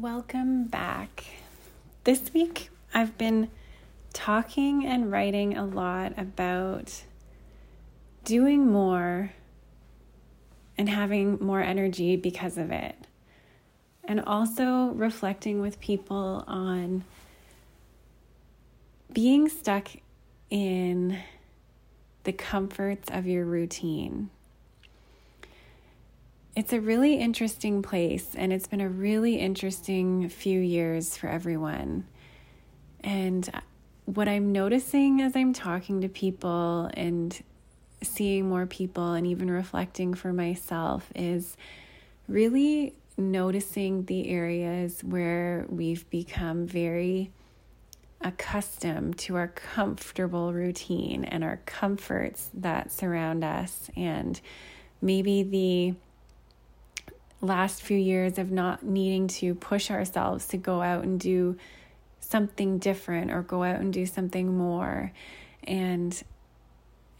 Welcome back. This week I've been talking and writing a lot about doing more and having more energy because of it. And also reflecting with people on being stuck in the comforts of your routine it's a really interesting place, and it's been a really interesting few years for everyone. And what I'm noticing as I'm talking to people and seeing more people, and even reflecting for myself, is really noticing the areas where we've become very accustomed to our comfortable routine and our comforts that surround us, and maybe the last few years of not needing to push ourselves to go out and do something different or go out and do something more. And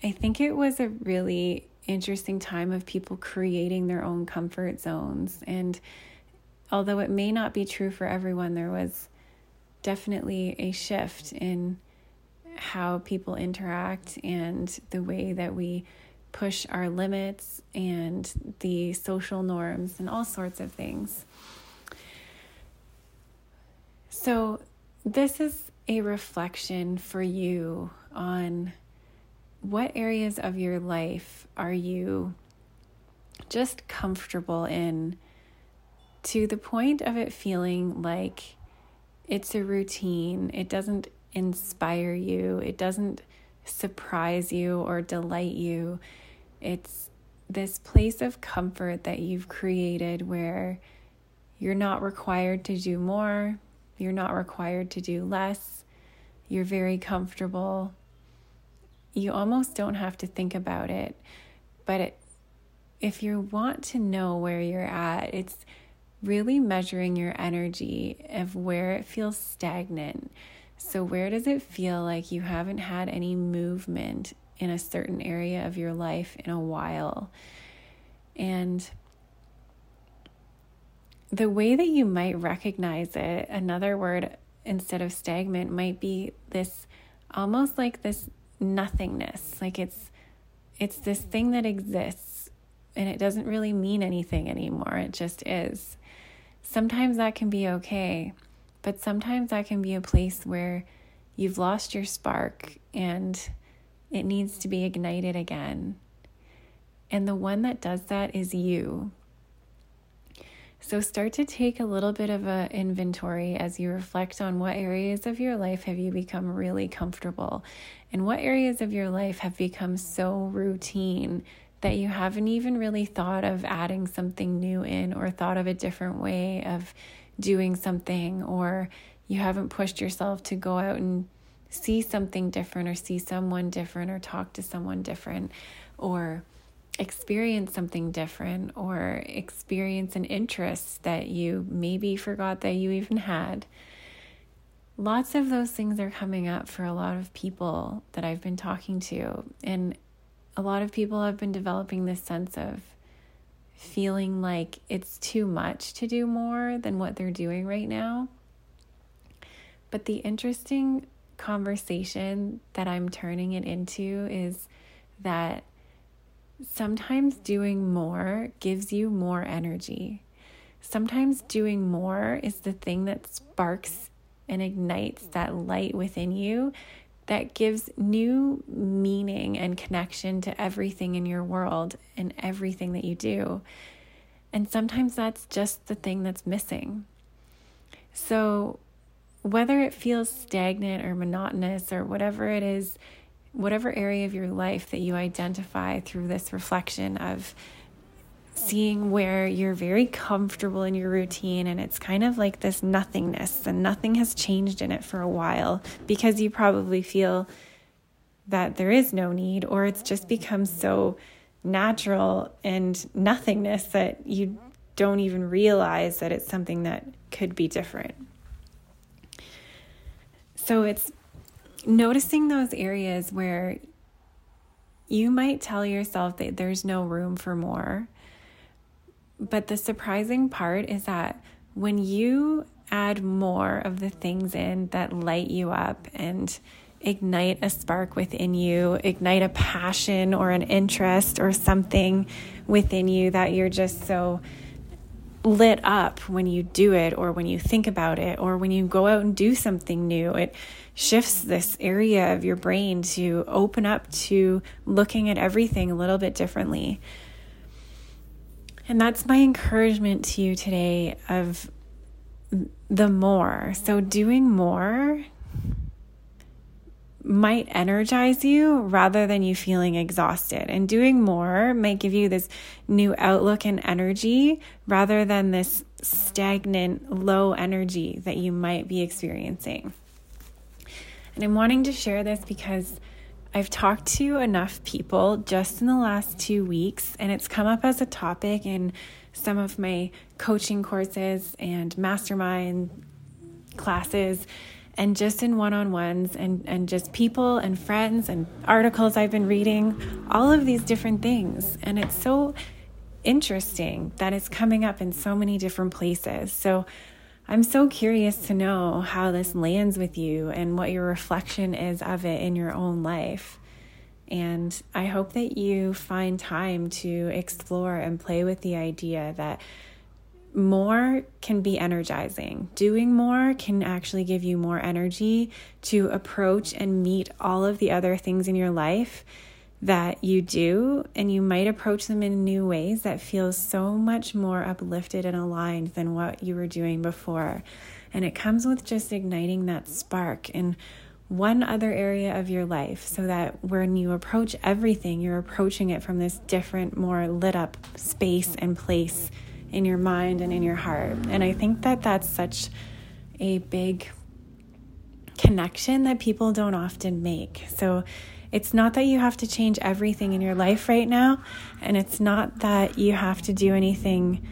I think it was a really interesting time of people creating their own comfort zones. And although it may not be true for everyone, there was definitely a shift in how people interact and the way that we push our limits and the social norms and all sorts of things. So, this is a reflection for you on what areas of your life are you just comfortable in to the point of it feeling like it's a routine. It doesn't inspire you, it doesn't surprise you or delight you. It's this place of comfort that you've created where you're not required to do more, you're not required to do less, you're very comfortable. You almost don't have to think about it. But it, if you want to know where you're at, it's really measuring your energy of where it feels stagnant. So, where does it feel like you haven't had any movement in a certain area of your life in a while. And the way that you might recognize it, another word instead of stagnant might be this almost like this nothingness. Like it's it's this thing that exists and it doesn't really mean anything anymore. It just is. Sometimes that can be okay, but sometimes that can be a place where you've lost your spark and it needs to be ignited again. And the one that does that is you. So start to take a little bit of an inventory as you reflect on what areas of your life have you become really comfortable and what areas of your life have become so routine that you haven't even really thought of adding something new in or thought of a different way of doing something or you haven't pushed yourself to go out and see something different or see someone different or talk to someone different or experience something different or experience an interest that you maybe forgot that you even had. Lots of those things are coming up for a lot of people that I've been talking to. And a lot of people have been developing this sense of feeling like it's too much to do more than what they're doing right now. But the interesting conversation that I'm turning it into is that sometimes doing more gives you more energy. Sometimes doing more is the thing that sparks and ignites that light within you that gives new meaning and connection to everything in your world and everything that you do. And sometimes that's just the thing that's missing. So, whether it feels stagnant or monotonous or whatever it is, whatever area of your life that you identify through this reflection of seeing where you're very comfortable in your routine and it's kind of like this nothingness and nothing has changed in it for a while because you probably feel that there is no need or it's just become so natural and nothingness that you don't even realize that it's something that could be different. So it's noticing those areas where you might tell yourself that there's no room for more. But the surprising part is that when you add more of the things in that light you up and ignite a spark within you, ignite a passion or an interest or something within you that you're just so lit up when you do it or when you think about it or when you go out and do something new. It shifts this area of your brain to open up to looking at everything a little bit differently. And that's my encouragement to you today of the more. So, doing more might energize you rather than you feeling exhausted. And doing more might give you this new outlook and energy rather than this stagnant, low energy that you might be experiencing. And I'm wanting to share this because I've talked to enough people just in the last two weeks, and it's come up as a topic in some of my coaching courses and mastermind classes and just in one-on-ones and and just people and friends and articles I've been reading all of these different things and it's so interesting that it's coming up in so many different places so I'm so curious to know how this lands with you and what your reflection is of it in your own life. And I hope that you find time to explore and play with the idea that more can be energizing. Doing more can actually give you more energy to approach and meet all of the other things in your life that you do, and you might approach them in new ways that feel so much more uplifted and aligned than what you were doing before. And it comes with just igniting that spark in one other area of your life so that when you approach everything, you're approaching it from this different, more lit up space and place in your mind and in your heart. And I think that that's such a big connection that people don't often make. So it's not that you have to change everything in your life right now, and it's not that you have to do anything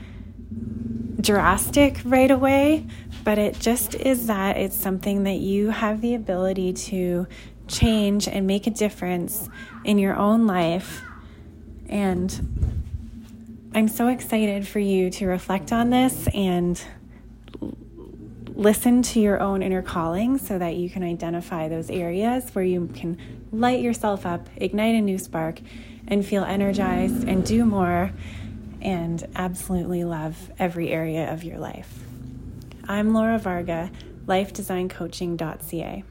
drastic right away, but it just is that it's something that you have the ability to change and make a difference in your own life. And I'm so excited for you to reflect on this and listen to your own inner calling so that you can identify those areas where you can light yourself up, ignite a new spark, and feel energized and do more and absolutely love every area of your life. I'm Laura Varga, lifedesigncoaching.ca.